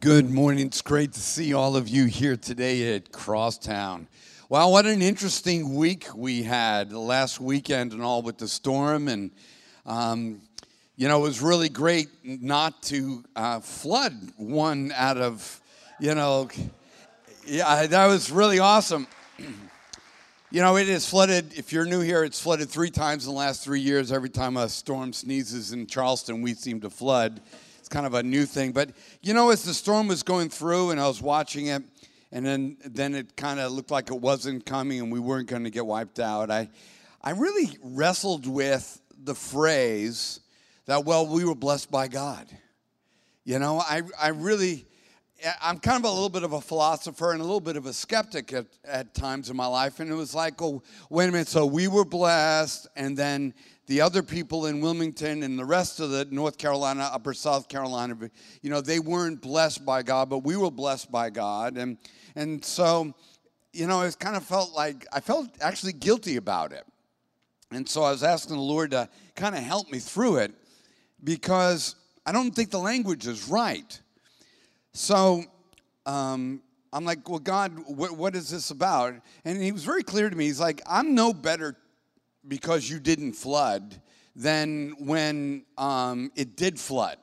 Good morning. It's great to see all of you here today at Crosstown. Wow, what an interesting week we had last weekend and all with the storm. And, um, you know, it was really great not to uh, flood one out of, you know, yeah, that was really awesome. You know, it has flooded. If you're new here, it's flooded three times in the last three years. Every time a storm sneezes in Charleston, we seem to flood. It's kind of a new thing. But you know, as the storm was going through and I was watching it, and then then it kind of looked like it wasn't coming and we weren't going to get wiped out. I I really wrestled with the phrase that well, we were blessed by God. You know, I I really I'm kind of a little bit of a philosopher and a little bit of a skeptic at, at times in my life. And it was like, oh, wait a minute. So we were blessed, and then the other people in Wilmington and the rest of the North Carolina, Upper South Carolina, you know, they weren't blessed by God, but we were blessed by God. And, and so, you know, it kind of felt like I felt actually guilty about it. And so I was asking the Lord to kind of help me through it because I don't think the language is right. So um, I'm like, well, God, what, what is this about? And he was very clear to me. He's like, I'm no better because you didn't flood than when um, it did flood.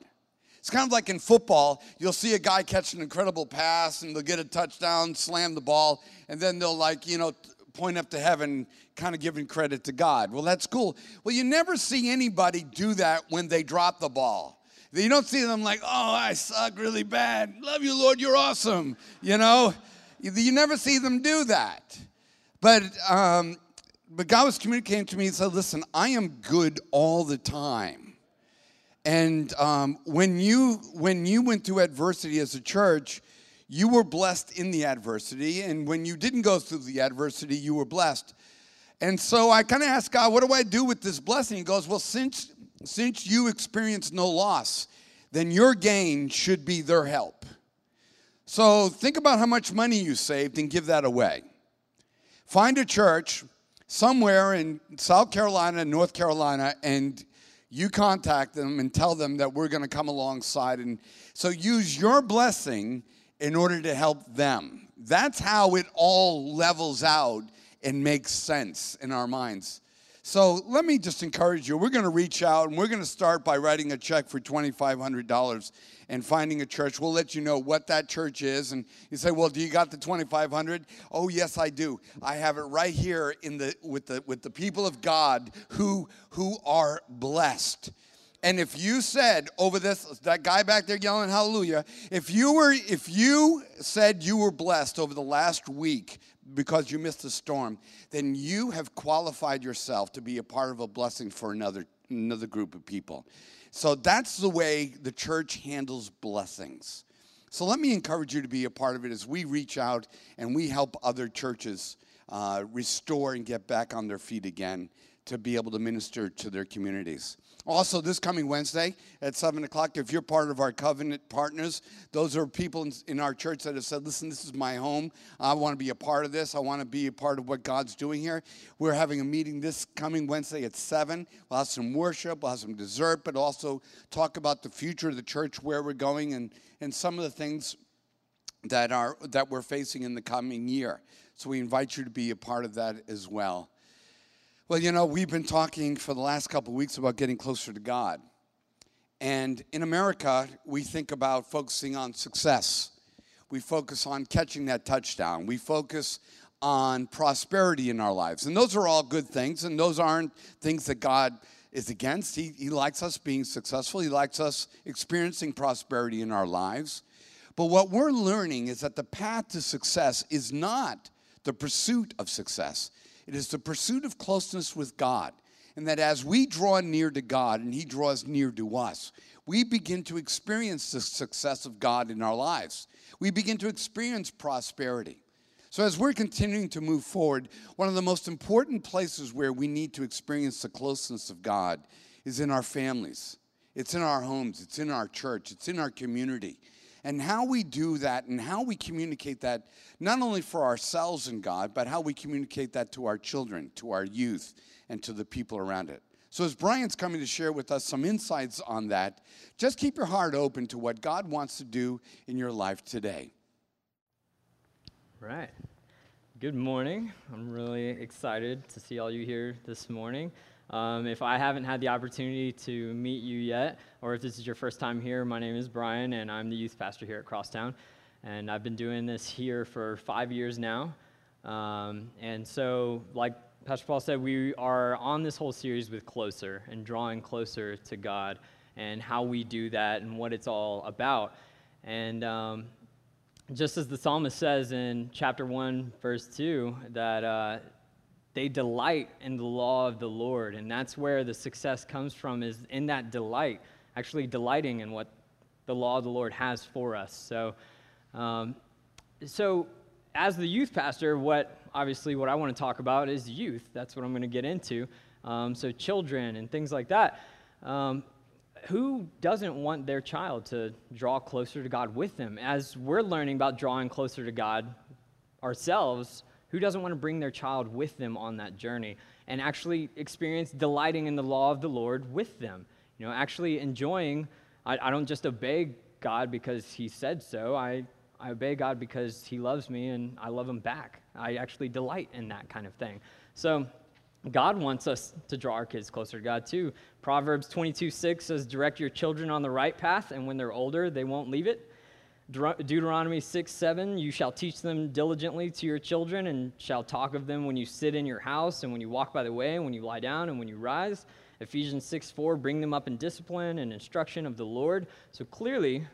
It's kind of like in football, you'll see a guy catch an incredible pass and they'll get a touchdown, slam the ball, and then they'll like, you know, point up to heaven, kind of giving credit to God. Well, that's cool. Well, you never see anybody do that when they drop the ball. You don't see them like, oh, I suck really bad. Love you, Lord, you're awesome. You know, you never see them do that. But um, but God was communicating to me and said, listen, I am good all the time. And um, when, you, when you went through adversity as a church, you were blessed in the adversity. And when you didn't go through the adversity, you were blessed. And so I kind of asked God, what do I do with this blessing? He goes, well, since, since you experienced no loss, then your gain should be their help. So think about how much money you saved and give that away. Find a church somewhere in South Carolina, North Carolina, and you contact them and tell them that we're going to come alongside. And so use your blessing in order to help them. That's how it all levels out and makes sense in our minds. So let me just encourage you. We're going to reach out and we're going to start by writing a check for $2,500 and finding a church. We'll let you know what that church is. And you say, well, do you got the 2,500? Oh, yes, I do. I have it right here in the, with, the, with the people of God who, who are blessed. And if you said over this, that guy back there yelling hallelujah, if you were, if you said you were blessed over the last week because you missed the storm, then you have qualified yourself to be a part of a blessing for another, another group of people. So that's the way the church handles blessings. So let me encourage you to be a part of it as we reach out and we help other churches uh, restore and get back on their feet again to be able to minister to their communities. Also, this coming Wednesday at 7 o'clock, if you're part of our covenant partners, those are people in, our church that have said, Listen, this is my home. I want to be a part of this. I want to be a part of what God's doing here. We're having a meeting this coming Wednesday at 7. We'll have some worship, we'll have some dessert, but also talk about the future of the church, where we're going, and, and some of the things that, are, that we're facing in the coming year. So we invite you to be a part of that as well. Well, you know, we've been talking for the last couple weeks about getting closer to God. And in America, we think about focusing on success. We focus on catching that touchdown. We focus on prosperity in our lives. And those are all good things, and those aren't things that God is against. He, he likes us being successful, He likes us experiencing prosperity in our lives. But what we're learning is that the path to success is not the pursuit of success. It is the pursuit of closeness with God. And that as we draw near to God and He draws near to us, we begin to experience the success of God in our lives. We begin to experience prosperity. So, as we're continuing to move forward, one of the most important places where we need to experience the closeness of God is in our families. It's in our homes, it's in our church, it's in our community and how we do that and how we communicate that, not only for ourselves and God, but how we communicate that to our children, to our youth, and to the people around it. So, as Brian's coming to share with us some insights on that, just keep your heart open to what God wants to do in your life today. Right. Good morning. I'm really excited to see all you here this morning. Um, if I haven't had the opportunity to meet you yet, or if this is your first time here, my name is Brian, and I'm the youth pastor here at Crosstown. And I've been doing this here for five years now. Um, and so, like Pastor Paul said, we are on this whole series with Closer and drawing closer to God and how we do that and what it's all about. And um, just as the psalmist says in chapter 1, verse 2, that uh, they delight in the law of the Lord. And that's where the success comes from, is in that delight, actually delighting in what the law of the Lord has for us. So, um, so as the youth pastor, what obviously what I want to talk about is youth. That's what I'm going to get into. Um, so children and things like that. Um, who doesn't want their child to draw closer to God with them? As we're learning about drawing closer to God ourselves, who doesn't want to bring their child with them on that journey and actually experience delighting in the law of the Lord with them? You know, actually enjoying. I, I don't just obey God because He said so. I I obey God because He loves me and I love Him back. I actually delight in that kind of thing. So, God wants us to draw our kids closer to God too. Proverbs 22 6 says, Direct your children on the right path, and when they're older, they won't leave it. Deuteronomy 6 7, you shall teach them diligently to your children, and shall talk of them when you sit in your house, and when you walk by the way, and when you lie down, and when you rise. Ephesians 6 4, bring them up in discipline and instruction of the Lord. So clearly,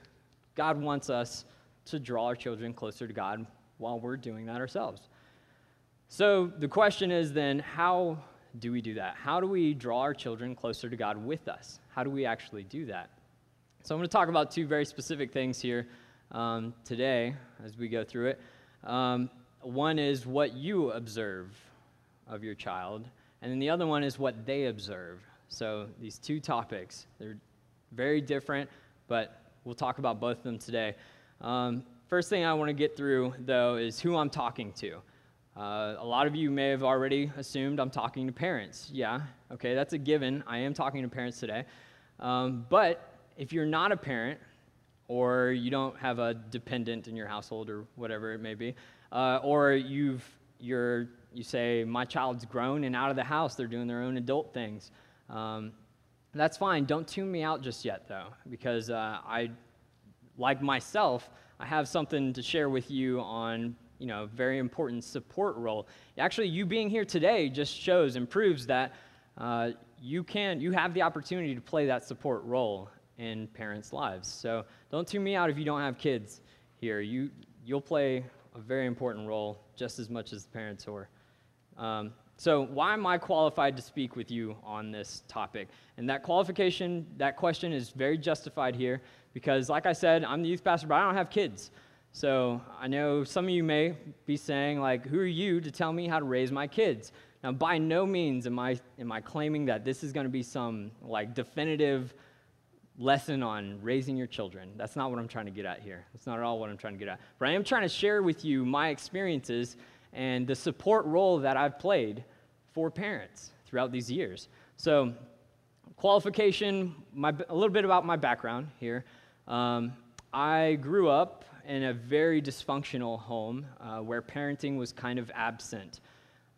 God wants us to draw our children closer to God while we're doing that ourselves. So the question is then, how do we do that? How do we draw our children closer to God with us? How do we actually do that? So I'm going to talk about two very specific things here um, today as we go through it. Um, one is what you observe of your child, and then the other one is what they observe. So these two topics, they're very different, but we'll talk about both of them today. Um, first thing I want to get through, though, is who I'm talking to. Uh, a lot of you may have already assumed I'm talking to parents. Yeah, okay, that's a given. I am talking to parents today. Um, but if you're not a parent, or you don't have a dependent in your household, or whatever it may be, uh, or you've you're you say my child's grown and out of the house, they're doing their own adult things. Um, that's fine. Don't tune me out just yet, though, because uh, I like myself, I have something to share with you on, you know, very important support role. Actually, you being here today just shows and proves that uh, you can, you have the opportunity to play that support role in parents' lives. So don't tune me out if you don't have kids here. You, you'll play a very important role just as much as the parents are. Um, so, why am I qualified to speak with you on this topic? And that qualification, that question is very justified here because, like I said, I'm the youth pastor, but I don't have kids. So I know some of you may be saying, like, who are you to tell me how to raise my kids? Now, by no means am I, am I claiming that this is going to be some, like, definitive lesson on raising your children. That's not what I'm trying to get at here. That's not at all what I'm trying to get at. But I am trying to share with you my experiences and the support role that I've played for parents throughout these years. So, qualification, my, a little bit about my background here. Um, I grew up in a very dysfunctional home uh, where parenting was kind of absent.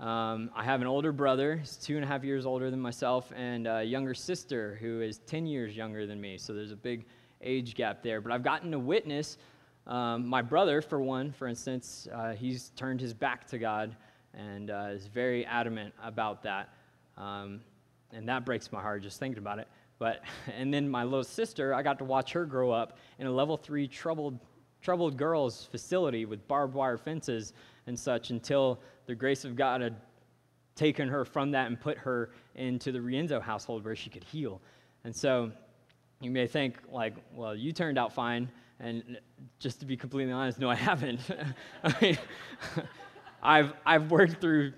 Um, I have an older brother, he's two and a half years older than myself, and a younger sister who is 10 years younger than me. So there's a big age gap there. But I've gotten to witness um, my brother, for one, for instance, uh, he's turned his back to God and uh, is very adamant about that. Um, and that breaks my heart just thinking about it. But, and then my little sister, I got to watch her grow up in a level three troubled, troubled girls facility with barbed wire fences and such until the grace of God had taken her from that and put her into the Rienzo household where she could heal. And so you may think, like, well, you turned out fine. And just to be completely honest, no, I haven't. I mean, I've, I've worked through,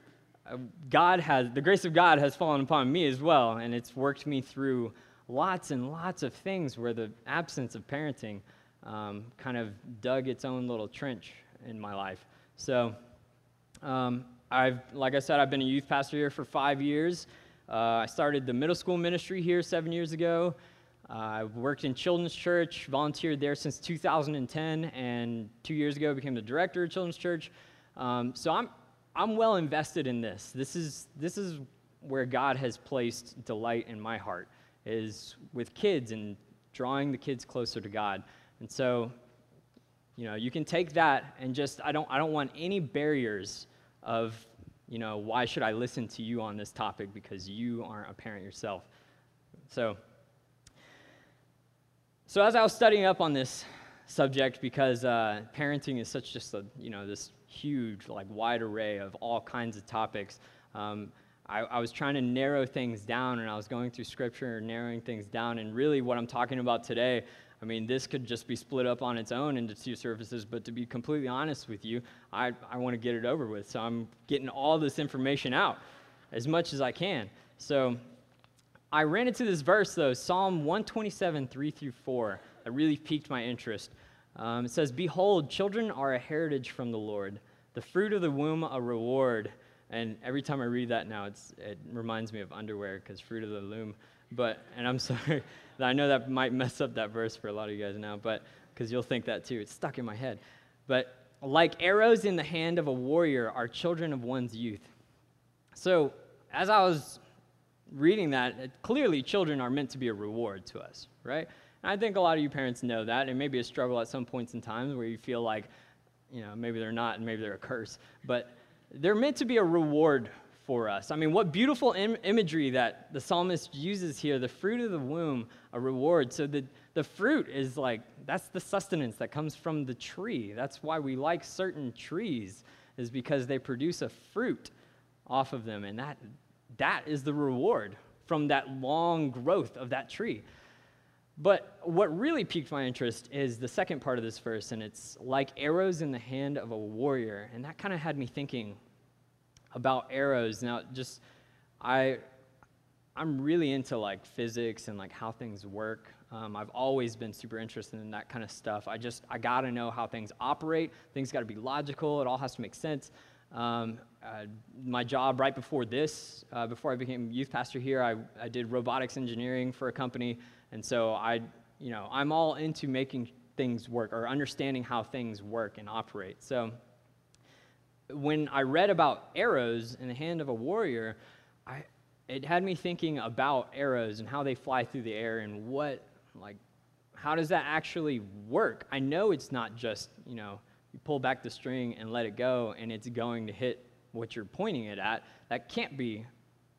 God has, the grace of God has fallen upon me as well, and it's worked me through lots and lots of things where the absence of parenting um, kind of dug its own little trench in my life. So, um, I've, like I said, I've been a youth pastor here for five years. Uh, I started the middle school ministry here seven years ago. Uh, I worked in children's church, volunteered there since 2010, and two years ago became the director of children's church. Um, so I'm, I'm well invested in this. This is, this is where God has placed delight in my heart, is with kids and drawing the kids closer to God. And so, you know, you can take that and just, I don't, I don't want any barriers of, you know, why should I listen to you on this topic because you aren't a parent yourself. So, so as I was studying up on this subject, because uh, parenting is such just a, you know, this huge, like wide array of all kinds of topics, um, I, I, was trying to narrow things down and I was going through scripture and narrowing things down. And really, what I'm talking about today, I mean, this could just be split up on its own into two services, but to be completely honest with you, I, I want to get it over with. So I'm getting all this information out as much as I can. So I ran into this verse, though, Psalm 127, 3 through 4, that really piqued my interest. Um, it says, Behold, children are a heritage from the Lord, the fruit of the womb a reward. And every time I read that now, it reminds me of underwear because fruit of the loom. But, and I'm sorry, I know that might mess up that verse for a lot of you guys now, but because you'll think that too. It's stuck in my head. But like arrows in the hand of a warrior are children of one's youth. So as I was reading that, clearly children are meant to be a reward to us, right? And I think a lot of you parents know that. It may be a struggle at some points in times where you feel like, you know, maybe they're not and maybe they're a curse. But they're meant to be a reward for us. I mean, what beautiful Im- imagery that the psalmist uses here the fruit of the womb, a reward. So the, the fruit is like, that's the sustenance that comes from the tree. That's why we like certain trees, is because they produce a fruit off of them. And that, that is the reward from that long growth of that tree. But what really piqued my interest is the second part of this verse, and it's like arrows in the hand of a warrior. And that kind of had me thinking about arrows. Now, just, I, I'm really into like physics and like how things work. Um, I've always been super interested in that kind of stuff. I just, I gotta know how things operate. Things gotta be logical. It all has to make sense. Um, uh, my job right before this, uh, before I became youth pastor here, I, I did robotics engineering for a company. And so I, you know, I'm all into making things work or understanding how things work and operate. So when I read about arrows in the hand of a warrior, I, it had me thinking about arrows and how they fly through the air and what, like, how does that actually work? I know it's not just, you know, you pull back the string and let it go and it's going to hit what you're pointing it at. That can't be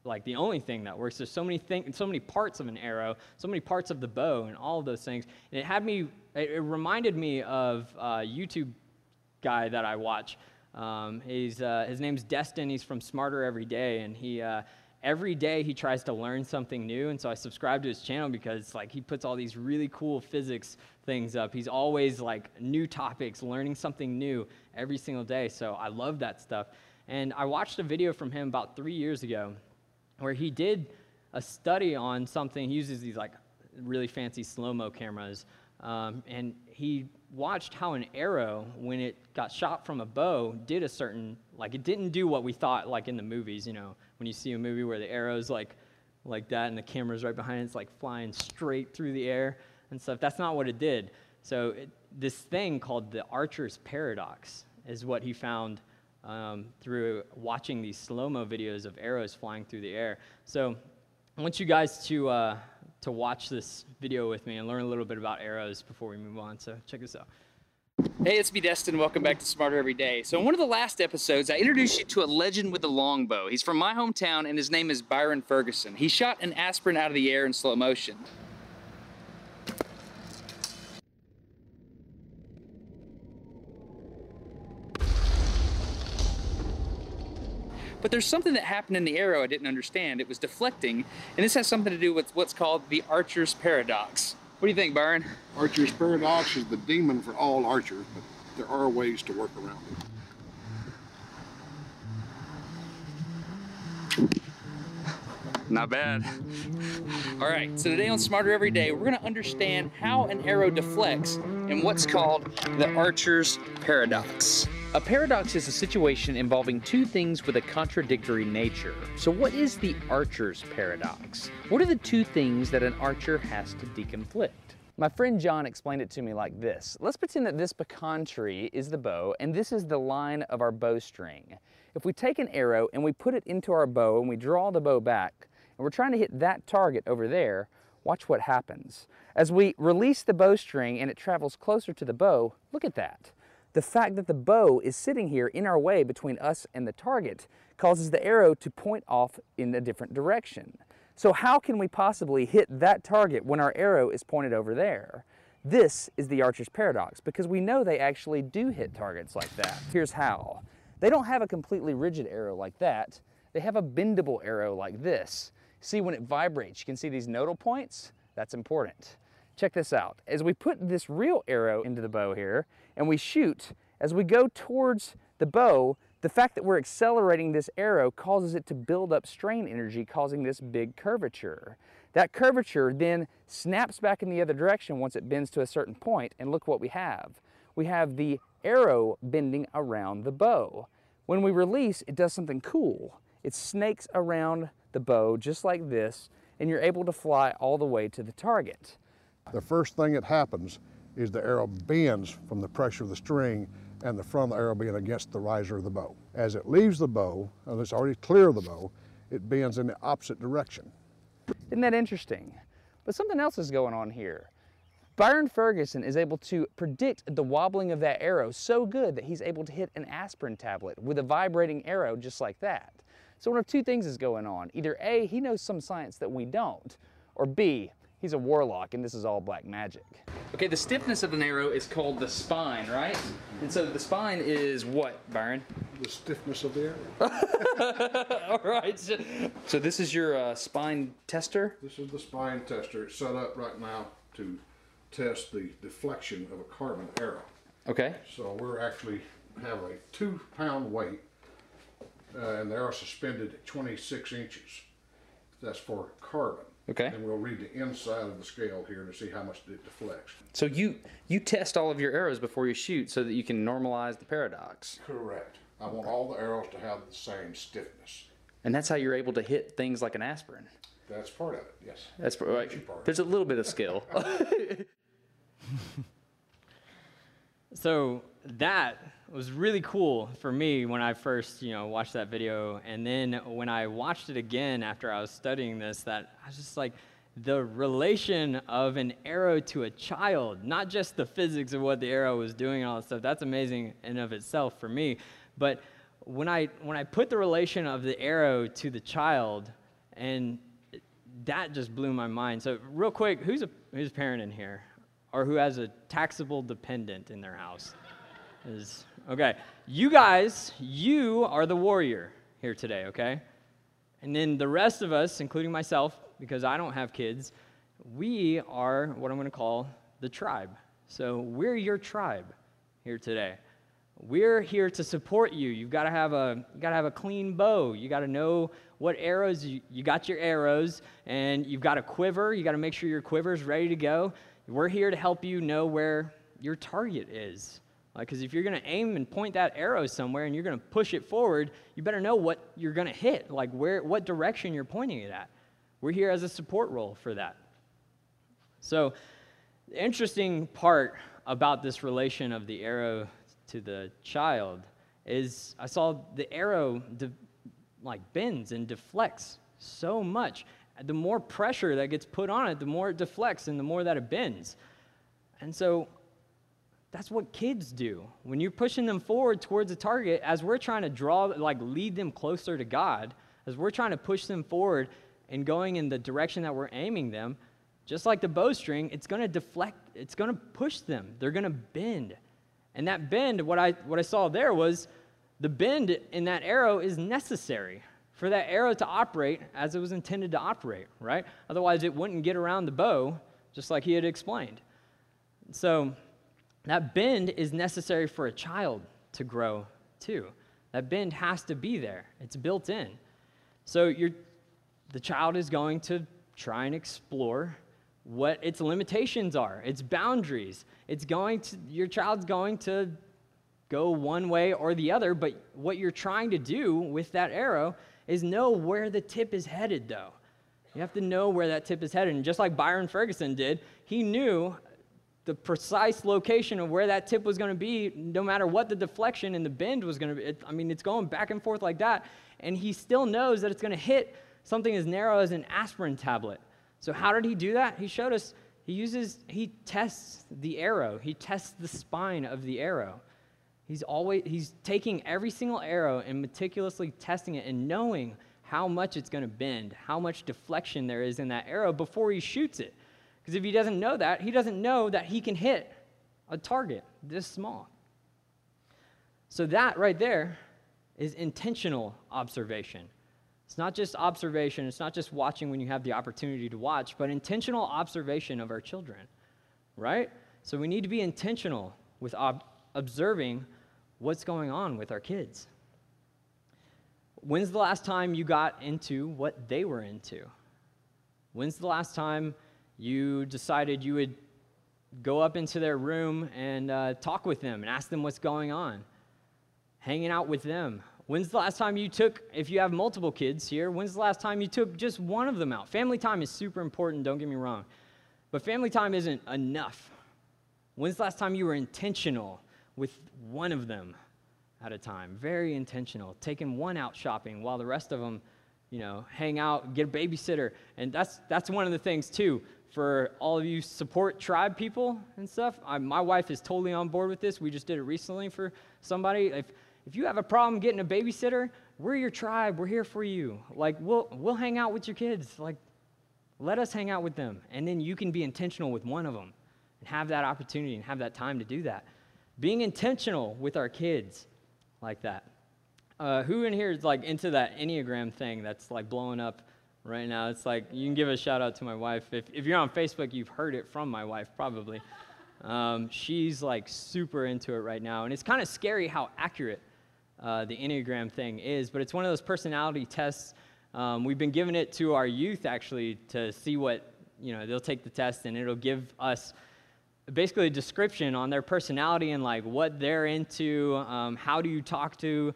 like the only thing that works. There's so many things, so many parts of an arrow, so many parts of the bow, and all of those things. And it had me. It reminded me of a YouTube guy that I watch. Um, he's uh, his name's Destin. He's from Smarter Every Day, and he. Uh, every day he tries to learn something new and so i subscribe to his channel because like he puts all these really cool physics things up he's always like new topics learning something new every single day so i love that stuff and i watched a video from him about three years ago where he did a study on something. He uses these like really fancy slow mo cameras, um, and he watched how an arrow, when it got shot from a bow, did a certain like it didn't do what we thought like in the movies. You know, when you see a movie where the arrow's like like that and the camera's right behind it, it's like flying straight through the air and stuff. That's not what it did. So it, this thing called the archer's paradox is what he found um, through watching these slow mo videos of arrows flying through the air. So I want you guys to, uh, to watch this video with me and learn a little bit about arrows before we move on. So check this out. Hey, it's me, Destin. Welcome back to Smarter Every Day. So, in one of the last episodes, I introduced you to a legend with a longbow. He's from my hometown, and his name is Byron Ferguson. He shot an aspirin out of the air in slow motion. But there's something that happened in the arrow I didn't understand. It was deflecting, and this has something to do with what's called the archer's paradox. What do you think, Byron? Archer's paradox is the demon for all archers, but there are ways to work around it. Not bad. All right, so today on Smarter Every Day, we're gonna understand how an arrow deflects and what's called the archer's paradox. A paradox is a situation involving two things with a contradictory nature. So, what is the archer's paradox? What are the two things that an archer has to deconflict? My friend John explained it to me like this. Let's pretend that this pecan tree is the bow and this is the line of our bowstring. If we take an arrow and we put it into our bow and we draw the bow back and we're trying to hit that target over there, watch what happens. As we release the bowstring and it travels closer to the bow, look at that. The fact that the bow is sitting here in our way between us and the target causes the arrow to point off in a different direction. So how can we possibly hit that target when our arrow is pointed over there? This is the archer's paradox because we know they actually do hit targets like that. Here's how. They don't have a completely rigid arrow like that. They have a bendable arrow like this. See when it vibrates, you can see these nodal points? That's important. Check this out. As we put this real arrow into the bow here and we shoot, as we go towards the bow, the fact that we're accelerating this arrow causes it to build up strain energy, causing this big curvature. That curvature then snaps back in the other direction once it bends to a certain point, and look what we have. We have the arrow bending around the bow. When we release, it does something cool. It snakes around the bow just like this, and you're able to fly all the way to the target. The first thing that happens is the arrow bends from the pressure of the string and the front of the arrow being against the riser of the bow. As it leaves the bow, and it's already clear of the bow, it bends in the opposite direction. Isn't that interesting? But something else is going on here. Byron Ferguson is able to predict the wobbling of that arrow so good that he's able to hit an aspirin tablet with a vibrating arrow just like that. So one of two things is going on. Either A, he knows some science that we don't, or B, he's a warlock and this is all black magic. Okay, the stiffness of an arrow is called the spine, right? And so the spine is what, Byron? The stiffness of the arrow. all right. So, so this is your uh, spine tester? This is the spine tester. It's set up right now to test the deflection of a carbon arrow. Okay. So we're actually have a two pound weight uh, and the arrow suspended at 26 inches. That's for carbon. Okay. And we'll read the inside of the scale here to see how much it deflects. So you you test all of your arrows before you shoot so that you can normalize the paradox. Correct. I want all the arrows to have the same stiffness. And that's how you're able to hit things like an aspirin. That's part of it, yes. That's Major right. part. There's a little bit of skill. So that was really cool for me when I first, you know, watched that video. And then when I watched it again after I was studying this, that I was just like, the relation of an arrow to a child, not just the physics of what the arrow was doing and all that stuff. That's amazing in of itself for me. But when I when I put the relation of the arrow to the child, and that just blew my mind. So real quick, who's a who's a parent in here, or who has a taxable dependent in their house? Is okay. You guys, you are the warrior here today. Okay, and then the rest of us, including myself, because I don't have kids, we are what I'm going to call the tribe. So we're your tribe here today. We're here to support you. You've got to have a got to have a clean bow. You got to know what arrows you, you got your arrows and you've got a quiver. You got to make sure your quiver is ready to go. We're here to help you know where your target is. Because if you're going to aim and point that arrow somewhere and you're going to push it forward, you better know what you're going to hit, like where, what direction you're pointing it at. We're here as a support role for that. So, the interesting part about this relation of the arrow to the child is I saw the arrow de- like bends and deflects so much. The more pressure that gets put on it, the more it deflects and the more that it bends. And so that's what kids do. When you're pushing them forward towards a target, as we're trying to draw, like lead them closer to God, as we're trying to push them forward and going in the direction that we're aiming them, just like the bowstring, it's going to deflect, it's going to push them. They're going to bend. And that bend, what I, what I saw there was the bend in that arrow is necessary for that arrow to operate as it was intended to operate, right? Otherwise, it wouldn't get around the bow, just like he had explained. So, that bend is necessary for a child to grow too. That bend has to be there, it's built in. So, you're, the child is going to try and explore what its limitations are, its boundaries. It's going to, your child's going to go one way or the other, but what you're trying to do with that arrow is know where the tip is headed, though. You have to know where that tip is headed. And just like Byron Ferguson did, he knew the precise location of where that tip was going to be, no matter what the deflection and the bend was going to be. It, I mean, it's going back and forth like that. And he still knows that it's going to hit something as narrow as an aspirin tablet. So, how did he do that? He showed us he uses, he tests the arrow, he tests the spine of the arrow. He's always, he's taking every single arrow and meticulously testing it and knowing how much it's going to bend, how much deflection there is in that arrow before he shoots it. Because if he doesn't know that, he doesn't know that he can hit a target this small. So, that right there is intentional observation. It's not just observation, it's not just watching when you have the opportunity to watch, but intentional observation of our children, right? So we need to be intentional with ob- observing what's going on with our kids. When's the last time you got into what they were into? When's the last time you decided you would go up into their room and uh, talk with them and ask them what's going on? Hanging out with them, When's the last time you took, if you have multiple kids here, when's the last time you took just one of them out? Family time is super important, don't get me wrong. But family time isn't enough. When's the last time you were intentional with one of them at a time? Very intentional. Taking one out shopping while the rest of them, you know, hang out, get a babysitter. And that's, that's one of the things, too, for all of you support tribe people and stuff. I, my wife is totally on board with this. We just did it recently for somebody. If, if you have a problem getting a babysitter, we're your tribe. We're here for you. Like, we'll, we'll hang out with your kids. Like, let us hang out with them. And then you can be intentional with one of them and have that opportunity and have that time to do that. Being intentional with our kids like that. Uh, who in here is like into that Enneagram thing that's like blowing up right now? It's like, you can give a shout out to my wife. If, if you're on Facebook, you've heard it from my wife, probably. Um, she's like super into it right now. And it's kind of scary how accurate uh, the Enneagram thing is, but it's one of those personality tests. Um, we've been giving it to our youth actually to see what, you know, they'll take the test and it'll give us basically a description on their personality and like what they're into, um, how do you talk to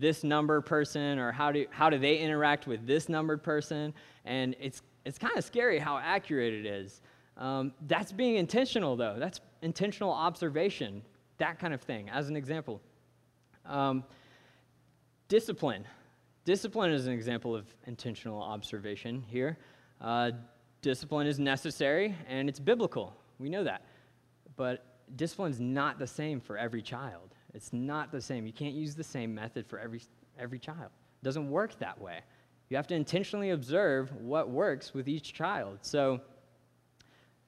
this number person or how do, how do they interact with this numbered person. And it's, it's kind of scary how accurate it is. Um, that's being intentional though. That's intentional observation, that kind of thing, as an example. Um, discipline. Discipline is an example of intentional observation here. Uh, discipline is necessary and it's biblical. We know that. But discipline is not the same for every child. It's not the same. You can't use the same method for every, every child. It doesn't work that way. You have to intentionally observe what works with each child. So,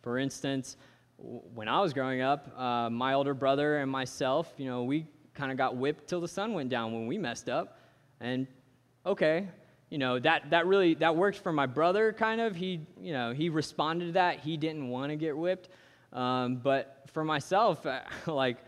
for instance, when I was growing up, uh, my older brother and myself, you know, we kind of got whipped till the sun went down when we messed up. And okay, you know, that, that really, that worked for my brother kind of. He, you know, he responded to that. He didn't want to get whipped. Um, but for myself, like,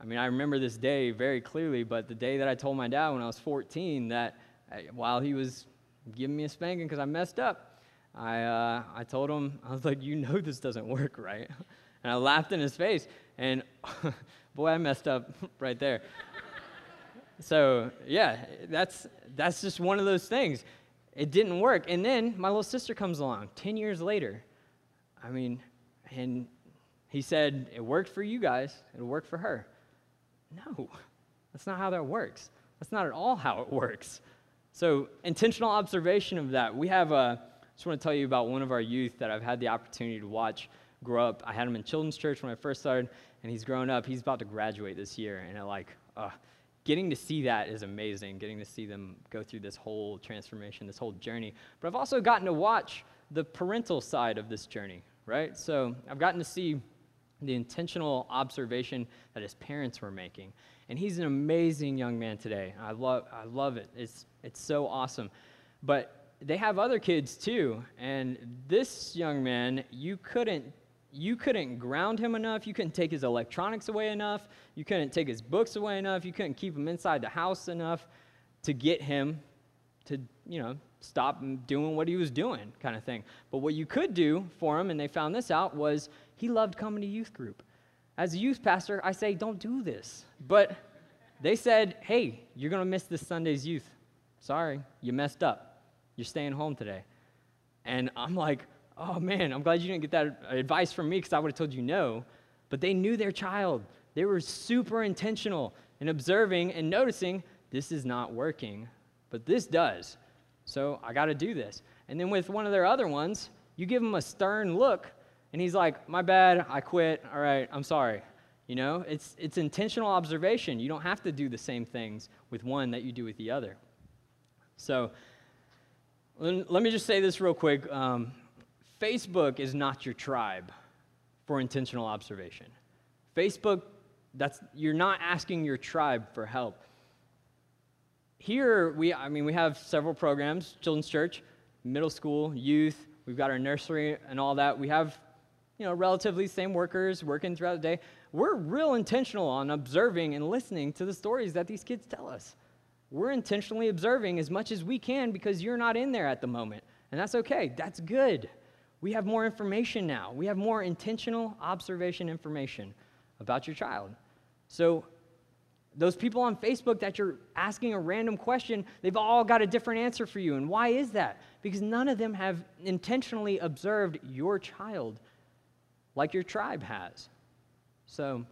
I mean, I remember this day very clearly, but the day that I told my dad when I was 14 that uh, while he was giving me a spanking because I messed up, I, uh, I told him, I was like, you know this doesn't work, right? And I laughed in his face. And boy, I messed up right there. so yeah, that's that's just one of those things. It didn't work. And then my little sister comes along 10 years later. I mean, and he said, It worked for you guys, it'll work for her. No, that's not how that works. That's not at all how it works. So, intentional observation of that. We have a, I just want to tell you about one of our youth that I've had the opportunity to watch grow up. I had him in children's church when I first started, and he's grown up. He's about to graduate this year, and I like, uh, getting to see that is amazing. Getting to see them go through this whole transformation, this whole journey. But I've also gotten to watch the parental side of this journey, right? So I've gotten to see the intentional observation that his parents were making. And he's an amazing young man today. I love, I love it. It's, it's so awesome. But they have other kids too. And this young man, you couldn't you couldn't ground him enough. You couldn't take his electronics away enough. You couldn't take his books away enough. You couldn't keep him inside the house enough to get him to, you know, stop doing what he was doing, kind of thing. But what you could do for him, and they found this out, was he loved coming to youth group. As a youth pastor, I say, don't do this. But they said, hey, you're going to miss this Sunday's youth. Sorry, you messed up. You're staying home today. And I'm like, oh man, I'm glad you didn't get that advice from me because I would have told you no. But they knew their child. They were super intentional in observing and noticing this is not working, but this does. So I got to do this. And then with one of their other ones, you give him a stern look, and he's like, my bad, I quit. All right, I'm sorry. You know, it's, it's intentional observation. You don't have to do the same things with one that you do with the other. So let me just say this real quick. Um, Facebook is not your tribe for intentional observation. Facebook, that's you're not asking your tribe for help. Here we I mean we have several programs, children's church, middle school, youth, we've got our nursery and all that. We have you know relatively same workers working throughout the day. We're real intentional on observing and listening to the stories that these kids tell us. We're intentionally observing as much as we can because you're not in there at the moment. And that's okay. That's good. We have more information now. We have more intentional observation information about your child. So, those people on Facebook that you're asking a random question, they've all got a different answer for you. And why is that? Because none of them have intentionally observed your child like your tribe has. So,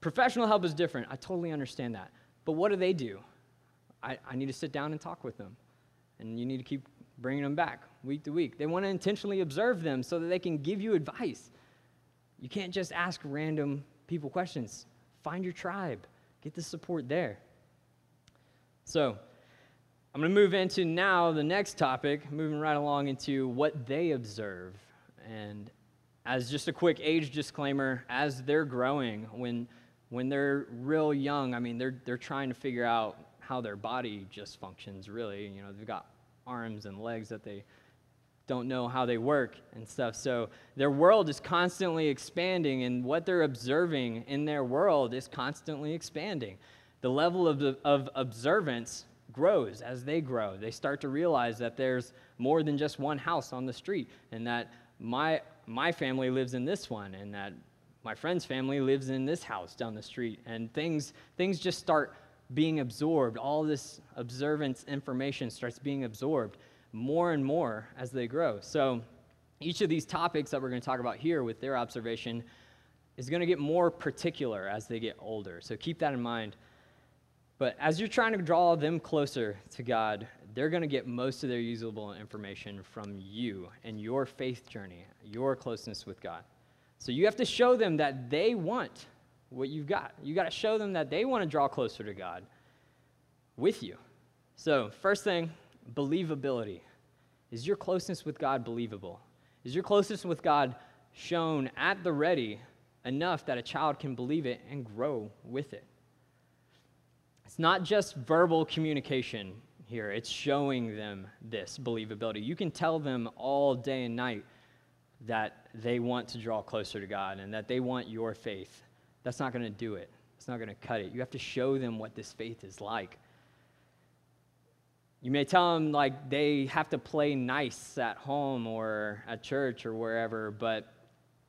professional help is different. I totally understand that. But what do they do? I, I need to sit down and talk with them. And you need to keep bringing them back week to week. They want to intentionally observe them so that they can give you advice. You can't just ask random people questions. Find your tribe, get the support there. So, I'm going to move into now the next topic, moving right along into what they observe. And as just a quick age disclaimer, as they're growing, when when they're real young, I mean, they're, they're trying to figure out how their body just functions, really. You know, they've got arms and legs that they don't know how they work and stuff. So their world is constantly expanding, and what they're observing in their world is constantly expanding. The level of, of observance grows as they grow. They start to realize that there's more than just one house on the street, and that my, my family lives in this one, and that my friend's family lives in this house down the street and things things just start being absorbed all this observance information starts being absorbed more and more as they grow so each of these topics that we're going to talk about here with their observation is going to get more particular as they get older so keep that in mind but as you're trying to draw them closer to God, they're going to get most of their usable information from you and your faith journey, your closeness with God. So you have to show them that they want what you've got. You got to show them that they want to draw closer to God with you. So, first thing, believability. Is your closeness with God believable? Is your closeness with God shown at the ready enough that a child can believe it and grow with it? It's not just verbal communication here, it's showing them this believability. You can tell them all day and night that they want to draw closer to God and that they want your faith. That's not going to do it. It's not going to cut it. You have to show them what this faith is like. You may tell them like they have to play nice at home or at church or wherever, but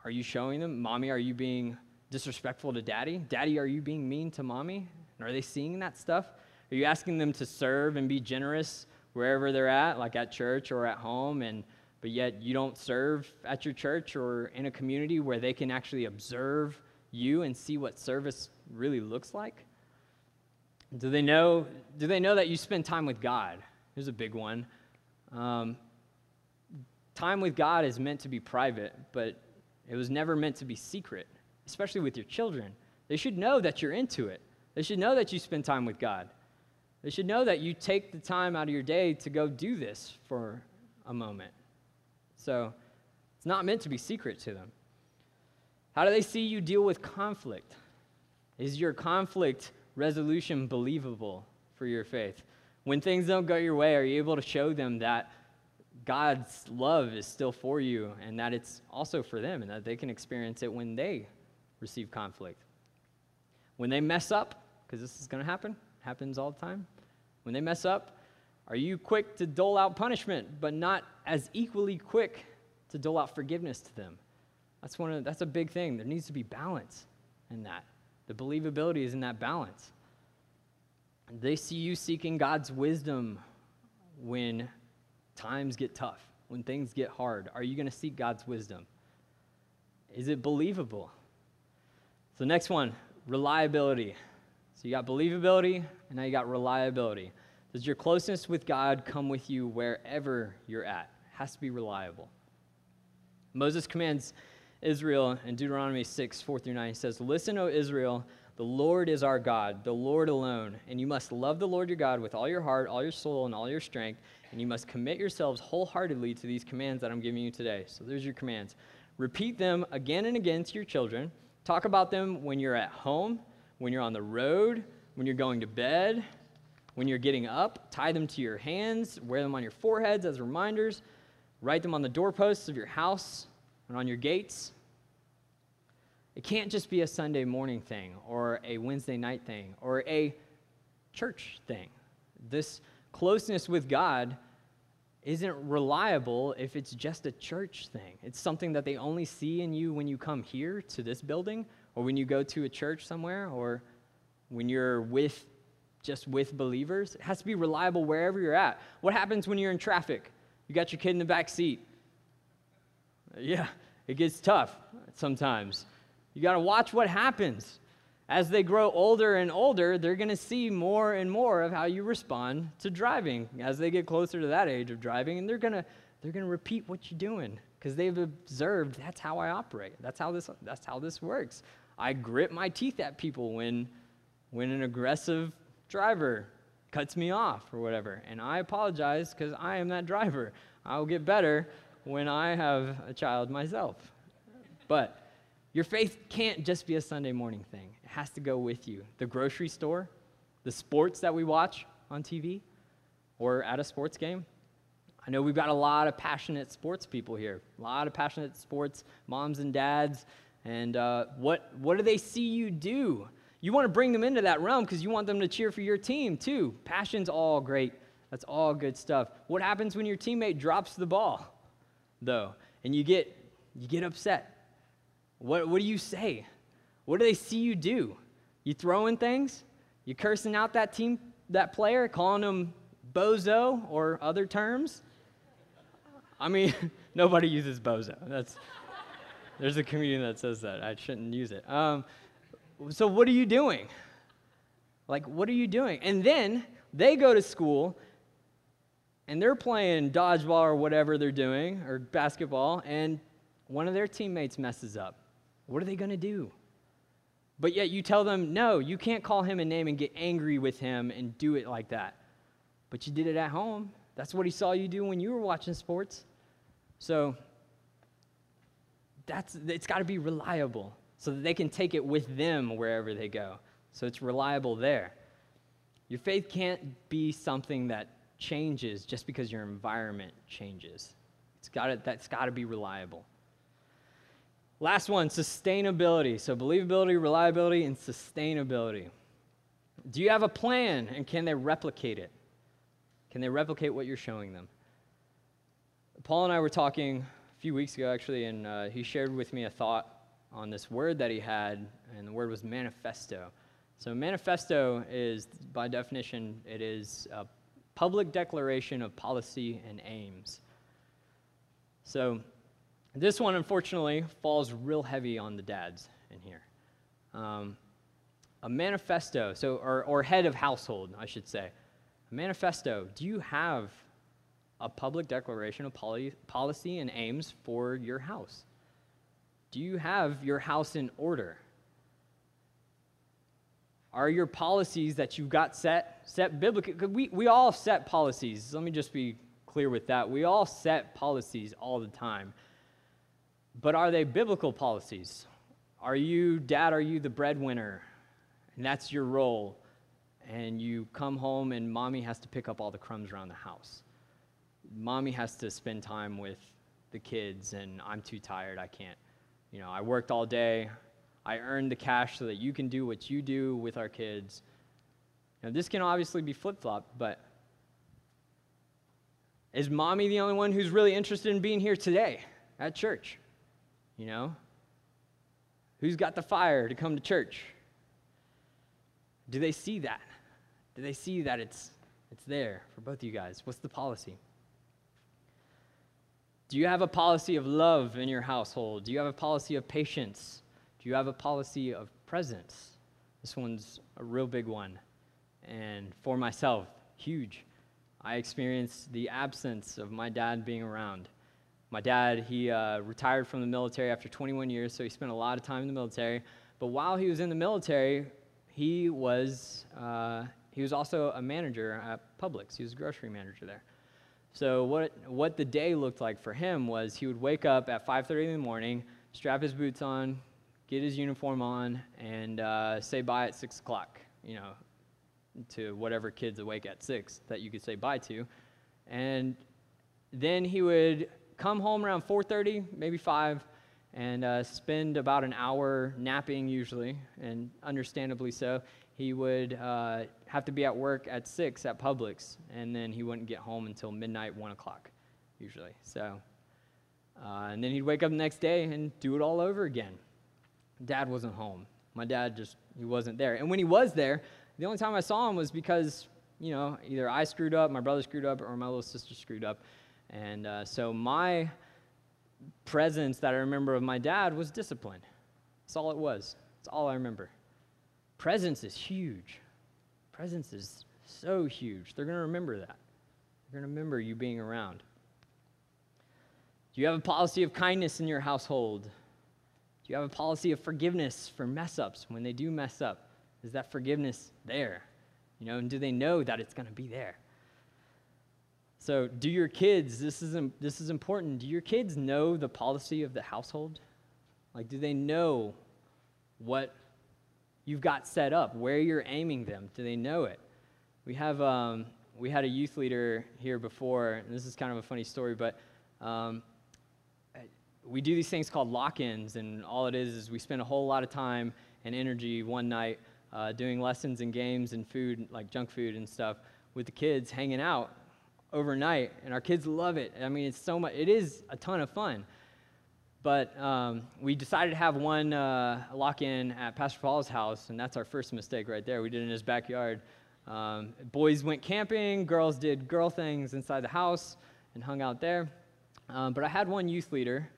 are you showing them, Mommy, are you being disrespectful to Daddy? Daddy, are you being mean to Mommy? And are they seeing that stuff? Are you asking them to serve and be generous wherever they're at, like at church or at home, and but yet you don't serve at your church or in a community where they can actually observe you and see what service really looks like? Do they know, do they know that you spend time with God? Here's a big one. Um, time with God is meant to be private, but it was never meant to be secret, especially with your children. They should know that you're into it. They should know that you spend time with God. They should know that you take the time out of your day to go do this for a moment. So it's not meant to be secret to them. How do they see you deal with conflict? Is your conflict resolution believable for your faith? When things don't go your way, are you able to show them that God's love is still for you and that it's also for them and that they can experience it when they receive conflict? When they mess up, because this is going to happen, happens all the time. When they mess up, are you quick to dole out punishment, but not as equally quick to dole out forgiveness to them? That's, one of, that's a big thing. There needs to be balance in that. The believability is in that balance. They see you seeking God's wisdom when times get tough, when things get hard. Are you going to seek God's wisdom? Is it believable? So, next one reliability. So, you got believability, and now you got reliability. Does your closeness with God come with you wherever you're at? It has to be reliable. Moses commands Israel in Deuteronomy 6, 4 through 9. He says, Listen, O Israel, the Lord is our God, the Lord alone. And you must love the Lord your God with all your heart, all your soul, and all your strength. And you must commit yourselves wholeheartedly to these commands that I'm giving you today. So there's your commands. Repeat them again and again to your children. Talk about them when you're at home, when you're on the road, when you're going to bed, when you're getting up. Tie them to your hands, wear them on your foreheads as reminders. Write them on the doorposts of your house and on your gates. It can't just be a Sunday morning thing or a Wednesday night thing or a church thing. This closeness with God isn't reliable if it's just a church thing. It's something that they only see in you when you come here to this building or when you go to a church somewhere or when you're with just with believers. It has to be reliable wherever you're at. What happens when you're in traffic? You got your kid in the back seat. Yeah, it gets tough sometimes. You got to watch what happens. As they grow older and older, they're going to see more and more of how you respond to driving as they get closer to that age of driving, and they're going to they're going to repeat what you're doing because they've observed that's how I operate. That's how this that's how this works. I grit my teeth at people when when an aggressive driver cuts me off or whatever, and I apologize because I am that driver. I'll get better when I have a child myself. But your faith can't just be a Sunday morning thing, it has to go with you. The grocery store, the sports that we watch on TV or at a sports game. I know we've got a lot of passionate sports people here, a lot of passionate sports moms and dads. And uh, what, what do they see you do? You want to bring them into that realm because you want them to cheer for your team too. Passion's all great. That's all good stuff. What happens when your teammate drops the ball, though, and you get, you get upset? What, what do you say? What do they see you do? You throwing things? You cursing out that team, that player, calling them bozo or other terms? I mean, nobody uses bozo. That's there's a comedian that says that. I shouldn't use it. Um, so what are you doing? Like, what are you doing? And then they go to school and they're playing dodgeball or whatever they're doing, or basketball, and one of their teammates messes up. What are they going to do? But yet you tell them, no, you can't call him a name and get angry with him and do it like that. But you did it at home. That's what he saw you do when you were watching sports. So that's it's got to be reliable so that they can take it with them wherever they go. So it's reliable there. Your faith can't be something that changes just because your environment changes. It's got that's got to be reliable. Last one sustainability. So, believability, reliability, and sustainability. Do you have a plan and can they replicate it? Can they replicate what you're showing them? Paul and I were talking a few weeks ago, actually, and uh, he shared with me a thought on this word that he had, and the word was manifesto. So, manifesto is, by definition, it is a public declaration of policy and aims. So, this one, unfortunately, falls real heavy on the dads in here. Um, a manifesto, so or, or head of household, I should say. A manifesto. Do you have a public declaration of policy and aims for your house? Do you have your house in order? Are your policies that you've got set set biblically? We, we all set policies. Let me just be clear with that. We all set policies all the time. But are they biblical policies? Are you, dad, are you the breadwinner? And that's your role. And you come home and mommy has to pick up all the crumbs around the house. Mommy has to spend time with the kids, and I'm too tired. I can't. You know, I worked all day. I earn the cash so that you can do what you do with our kids. Now, this can obviously be flip flopped, but is mommy the only one who's really interested in being here today at church? You know? Who's got the fire to come to church? Do they see that? Do they see that it's, it's there for both of you guys? What's the policy? Do you have a policy of love in your household? Do you have a policy of patience? You have a policy of presence? This one's a real big one. And for myself, huge. I experienced the absence of my dad being around. My dad, he uh, retired from the military after 21 years, so he spent a lot of time in the military. But while he was in the military, he was, uh, he was also a manager at Publix. He was a grocery manager there. So what, what the day looked like for him was he would wake up at 5.30 in the morning, strap his boots on, get his uniform on, and uh, say bye at 6 o'clock, you know, to whatever kid's awake at 6 that you could say bye to. And then he would come home around 4.30, maybe 5, and uh, spend about an hour napping usually, and understandably so. He would uh, have to be at work at 6 at Publix, and then he wouldn't get home until midnight, 1 o'clock, usually. So, uh, and then he'd wake up the next day and do it all over again. Dad wasn't home. My dad just, he wasn't there. And when he was there, the only time I saw him was because, you know, either I screwed up, my brother screwed up, or my little sister screwed up. And uh, so my presence that I remember of my dad was discipline. That's all it was. That's all I remember. Presence is huge. Presence is so huge. They're going to remember that. They're going to remember you being around. Do you have a policy of kindness in your household? Do you have a policy of forgiveness for mess ups when they do mess up? Is that forgiveness there? You know, and do they know that it's going to be there? So, do your kids, this is, this is important, do your kids know the policy of the household? Like, do they know what you've got set up, where you're aiming them? Do they know it? We have, um, we had a youth leader here before, and this is kind of a funny story, but um, we do these things called lock ins, and all it is is we spend a whole lot of time and energy one night uh, doing lessons and games and food, like junk food and stuff, with the kids hanging out overnight, and our kids love it. I mean, it's so much, it is a ton of fun. But um, we decided to have one uh, lock in at Pastor Paul's house, and that's our first mistake right there. We did it in his backyard. Um, boys went camping, girls did girl things inside the house and hung out there. Um, but I had one youth leader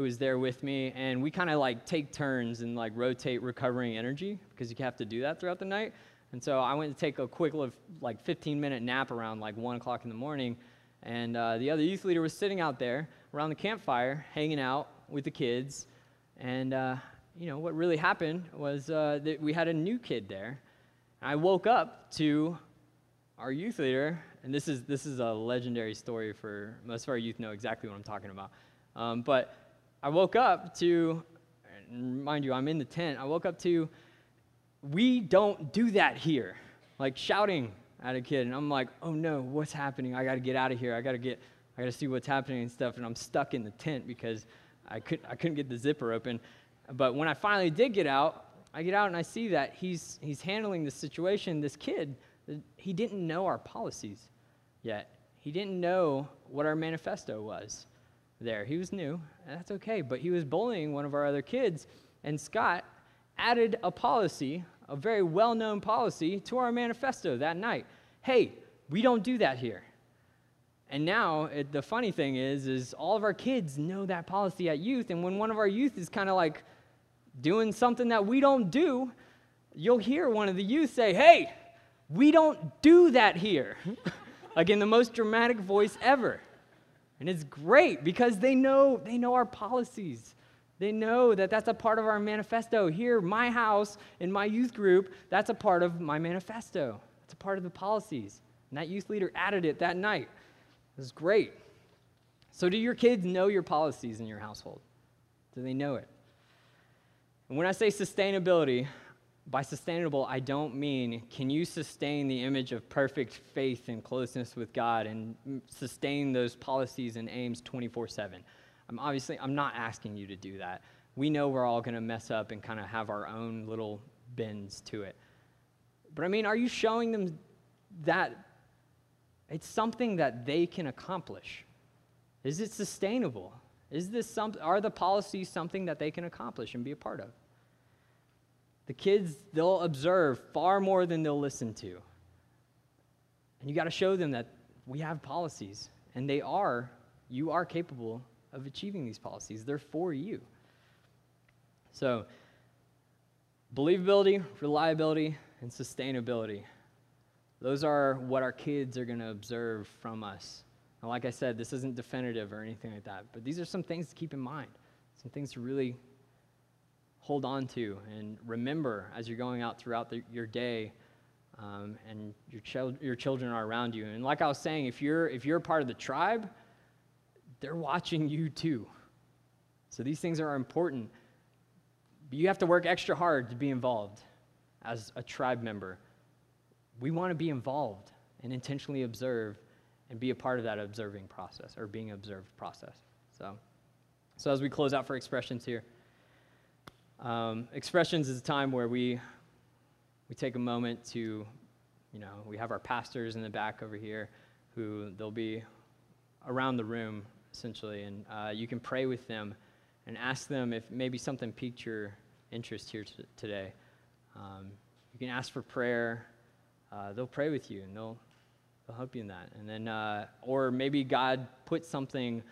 who was there with me, and we kind of like take turns and like rotate recovering energy because you have to do that throughout the night. And so I went to take a quick like 15 minute nap around like 1 o'clock in the morning. And uh, the other youth leader was sitting out there around the campfire, hanging out with the kids. And, uh, you know, what really happened was uh, that we had a new kid there. I woke up to our youth leader, and this is, this is a legendary story for most of our youth know exactly what I'm talking about. Um, but I woke up to, mind you, I'm in the tent. I woke up to we don't do that here. Like shouting at a kid, and I'm like, oh no, what's happening? I got to get out of here. I got to get, I got to see what's happening and stuff. And I'm stuck in the tent because I could, I couldn't get the zipper open. But when I finally did get out, I get out and I see that he's, he's handling the situation. This kid, he didn't know our policies yet. He didn't know what our manifesto was there. He was new, and that's okay. But he was bullying one of our other kids, and Scott added a policy, a very well known policy, to our manifesto that night. Hey, we don't do that here. And now it, the funny thing is, is all of our kids know that policy at youth, and when one of our youth is kind of like doing something that we don't do, you'll hear one of the youth say, "Hey, we don't do that here," like in the most dramatic voice ever. And it's great because they know they know our policies. They know that that's a part of our manifesto. Here, my house in my youth group, that's a part of my manifesto. It's a part of the policies. And that youth leader added it that night. It was great. So, do your kids know your policies in your household? Do they know it? And when I say sustainability, by sustainable, I don't mean can you sustain the image of perfect faith and closeness with God and sustain those policies and aims 24 7. I'm obviously I'm not asking you to do that. We know we're all going to mess up and kind of have our own little bends to it. But I mean, are you showing them that it's something that they can accomplish? Is it sustainable? Is this some, are the policies something that they can accomplish and be a part of? The kids, they'll observe far more than they'll listen to. And you got to show them that we have policies, and they are, you are capable of achieving these policies. They're for you. So, believability, reliability, and sustainability. Those are what our kids are going to observe from us. And like I said, this isn't definitive or anything like that, but these are some things to keep in mind, some things to really hold on to and remember as you're going out throughout the, your day um, and your, chil- your children are around you. And like I was saying, if you're, if you're part of the tribe, they're watching you too. So these things are important. But you have to work extra hard to be involved as a tribe member. We want to be involved and intentionally observe and be a part of that observing process or being observed process. So, so as we close out for expressions here, um, expressions is a time where we we take a moment to, you know, we have our pastors in the back over here who they'll be around the room essentially, and uh, you can pray with them and ask them if maybe something piqued your interest here t- today. Um, you can ask for prayer. Uh, they'll pray with you and they'll they'll help you in that. And then, uh, or maybe God put something,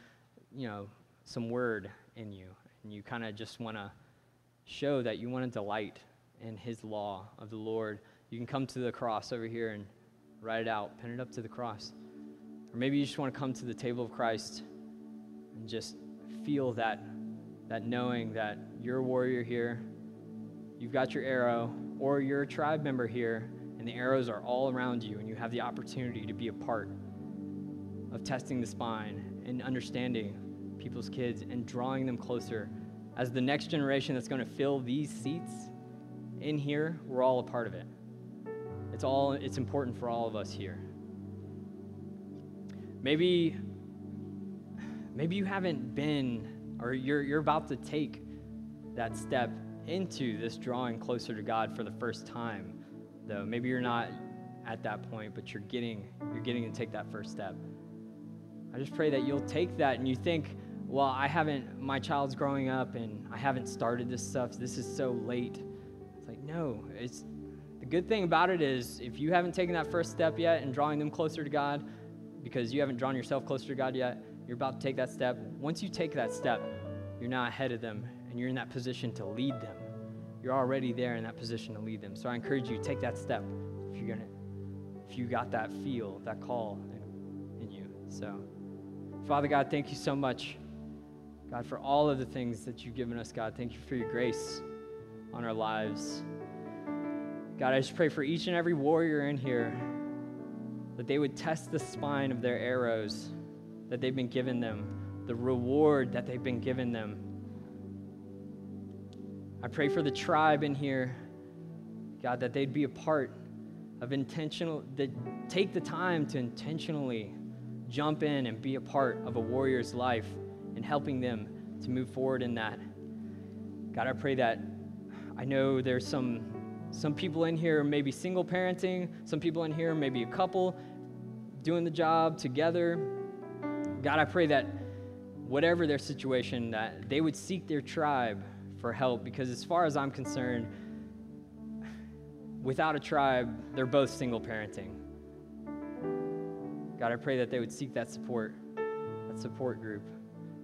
you know, some word in you, and you kind of just want to show that you want to delight in His law of the Lord. You can come to the cross over here and write it out, pin it up to the cross. Or maybe you just want to come to the table of Christ and just feel that, that knowing that you're a warrior here, you've got your arrow, or you're a tribe member here, and the arrows are all around you, and you have the opportunity to be a part of testing the spine and understanding people's kids and drawing them closer as the next generation that's going to fill these seats in here, we're all a part of it. It's all it's important for all of us here. Maybe maybe you haven't been or you're you're about to take that step into this drawing closer to God for the first time. Though maybe you're not at that point, but you're getting you're getting to take that first step. I just pray that you'll take that and you think, well, I haven't my child's growing up and I haven't started this stuff. This is so late. It's like, no, it's the good thing about it is if you haven't taken that first step yet and drawing them closer to God, because you haven't drawn yourself closer to God yet, you're about to take that step. Once you take that step, you're now ahead of them and you're in that position to lead them. You're already there in that position to lead them. So I encourage you, take that step if you're gonna if you got that feel, that call in, in you. So Father God, thank you so much. God, for all of the things that you've given us, God, thank you for your grace on our lives. God, I just pray for each and every warrior in here that they would test the spine of their arrows that they've been given them, the reward that they've been given them. I pray for the tribe in here, God, that they'd be a part of intentional, that take the time to intentionally jump in and be a part of a warrior's life and helping them to move forward in that. God, I pray that I know there's some some people in here maybe single parenting, some people in here maybe a couple doing the job together. God, I pray that whatever their situation that they would seek their tribe for help because as far as I'm concerned without a tribe, they're both single parenting. God, I pray that they would seek that support, that support group.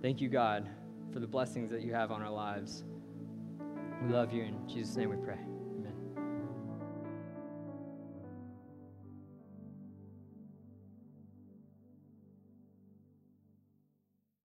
Thank you, God, for the blessings that you have on our lives. We love you. In Jesus' name we pray.